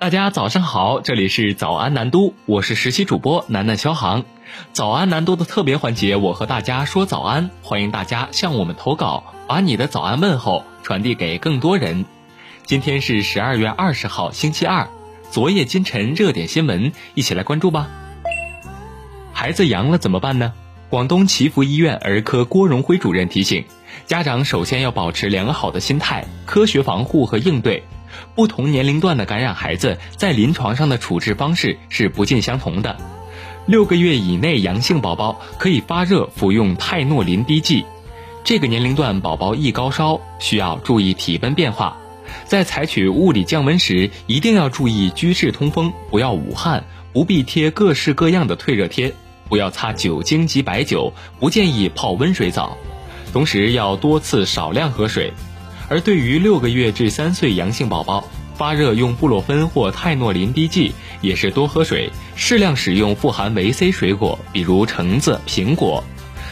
大家早上好，这里是早安南都，我是实习主播楠楠肖航。早安南都的特别环节，我和大家说早安，欢迎大家向我们投稿，把你的早安问候传递给更多人。今天是十二月二十号，星期二。昨夜今晨热点新闻，一起来关注吧。孩子阳了怎么办呢？广东祈福医院儿科郭荣辉主任提醒，家长首先要保持良好的心态，科学防护和应对。不同年龄段的感染孩子在临床上的处置方式是不尽相同的。六个月以内阳性宝宝可以发热服用泰诺林滴剂。这个年龄段宝宝易高烧，需要注意体温变化。在采取物理降温时，一定要注意居室通风，不要捂汗，不必贴各式各样的退热贴，不要擦酒精及白酒，不建议泡温水澡。同时要多次少量喝水。而对于六个月至三岁阳性宝宝，发热用布洛芬或泰诺林滴剂，也是多喝水，适量使用富含维 C 水果，比如橙子、苹果。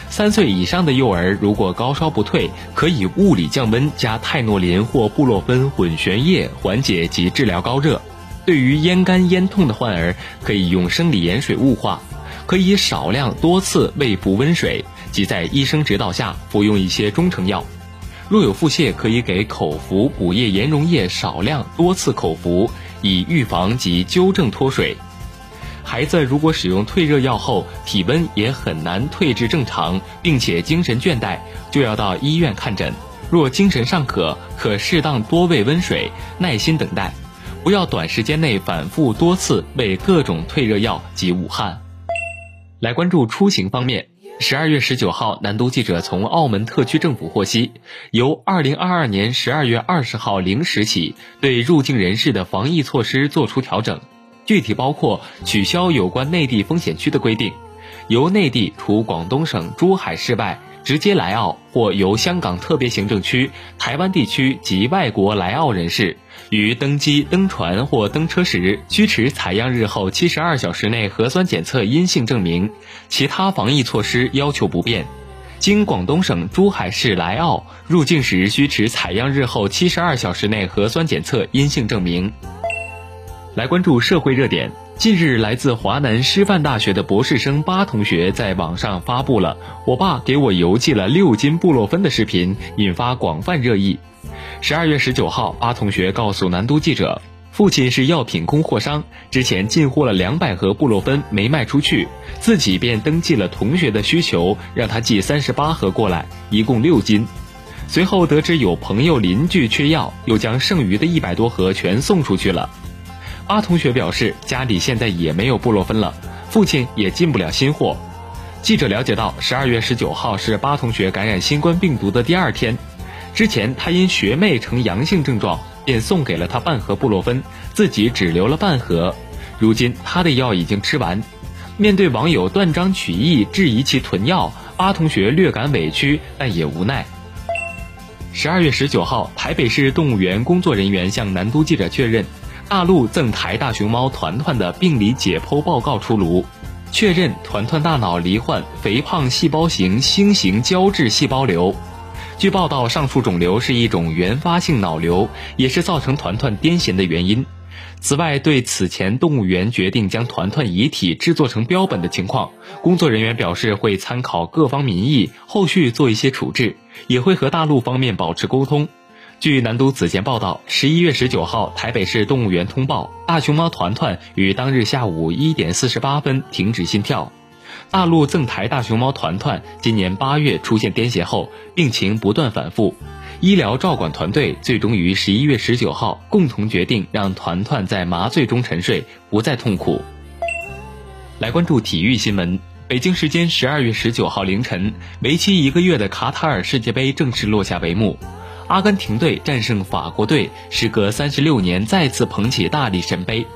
三岁以上的幼儿如果高烧不退，可以物理降温加泰诺林或布洛芬混悬液缓解及治疗高热。对于咽干咽痛的患儿，可以用生理盐水雾化，可以少量多次喂服温水，及在医生指导下服用一些中成药。若有腹泻，可以给口服补液盐溶液少量多次口服，以预防及纠正脱水。孩子如果使用退热药后体温也很难退至正常，并且精神倦怠，就要到医院看诊。若精神尚可，可适当多喂温水，耐心等待，不要短时间内反复多次喂各种退热药及捂汗。来关注出行方面。十二月十九号，南都记者从澳门特区政府获悉，由二零二二年十二月二十号零时起，对入境人士的防疫措施作出调整，具体包括取消有关内地风险区的规定，由内地除广东省珠海市外。直接来澳或由香港特别行政区、台湾地区及外国来澳人士，于登机、登船或登车时需持采样日后七十二小时内核酸检测阴性证明，其他防疫措施要求不变。经广东省珠海市来澳入境时需持采样日后七十二小时内核酸检测阴性证明。来关注社会热点。近日，来自华南师范大学的博士生巴同学在网上发布了“我爸给我邮寄了六斤布洛芬”的视频，引发广泛热议。十二月十九号，巴同学告诉南都记者，父亲是药品供货商，之前进货了两百盒布洛芬没卖出去，自己便登记了同学的需求，让他寄三十八盒过来，一共六斤。随后得知有朋友邻居缺药，又将剩余的一百多盒全送出去了。阿同学表示，家里现在也没有布洛芬了，父亲也进不了新货。记者了解到，十二月十九号是巴同学感染新冠病毒的第二天，之前他因学妹呈阳性症状，便送给了他半盒布洛芬，自己只留了半盒。如今他的药已经吃完，面对网友断章取义质疑其囤药，阿同学略感委屈，但也无奈。十二月十九号，台北市动物园工作人员向南都记者确认。大陆赠台大熊猫团团的病理解剖报告出炉，确认团团大脑罹患肥胖细胞型星形胶质细胞瘤。据报道，上述肿瘤是一种原发性脑瘤，也是造成团团癫痫的原因。此外，对此前动物园决定将团团遗体制作成标本的情况，工作人员表示会参考各方民意，后续做一些处置，也会和大陆方面保持沟通。据南都此前报道，十一月十九号，台北市动物园通报，大熊猫团团于当日下午一点四十八分停止心跳。大陆赠台大熊猫团团今年八月出现癫痫后，病情不断反复，医疗照管团队最终于十一月十九号共同决定让团团在麻醉中沉睡，不再痛苦。来关注体育新闻，北京时间十二月十九号凌晨，为期一个月的卡塔尔世界杯正式落下帷幕。阿根廷队战胜法国队，时隔三十六年再次捧起大力神杯，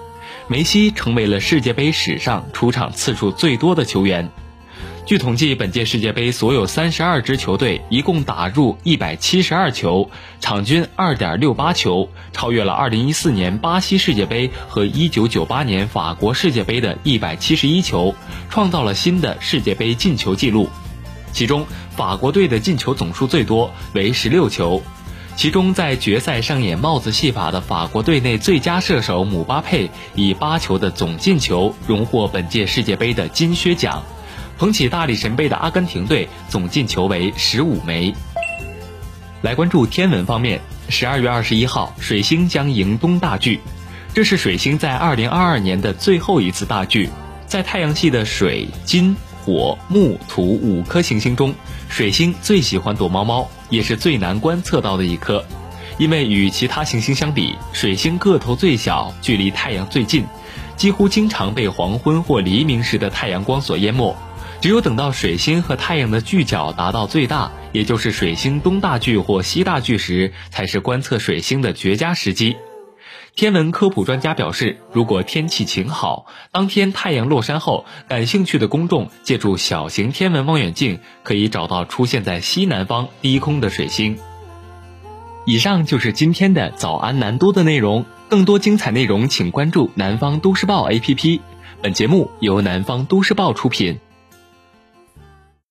梅西成为了世界杯史上出场次数最多的球员。据统计，本届世界杯所有三十二支球队一共打入一百七十二球，场均二点六八球，超越了二零一四年巴西世界杯和一九九八年法国世界杯的一百七十一球，创造了新的世界杯进球纪录。其中，法国队的进球总数最多，为十六球。其中，在决赛上演帽子戏法的法国队内最佳射手姆巴佩以八球的总进球荣获本届世界杯的金靴奖。捧起大力神杯的阿根廷队总进球为十五枚。来关注天文方面，十二月二十一号，水星将迎东大距，这是水星在二零二二年的最后一次大距。在太阳系的水、金、火、木、土五颗行星中，水星最喜欢躲猫猫，也是最难观测到的一颗。因为与其他行星相比，水星个头最小，距离太阳最近，几乎经常被黄昏或黎明时的太阳光所淹没。只有等到水星和太阳的距角达到最大，也就是水星东大距或西大距时，才是观测水星的绝佳时机。天文科普专家表示，如果天气晴好，当天太阳落山后，感兴趣的公众借助小型天文望远镜，可以找到出现在西南方低空的水星。以上就是今天的早安南都的内容，更多精彩内容请关注南方都市报 APP。本节目由南方都市报出品。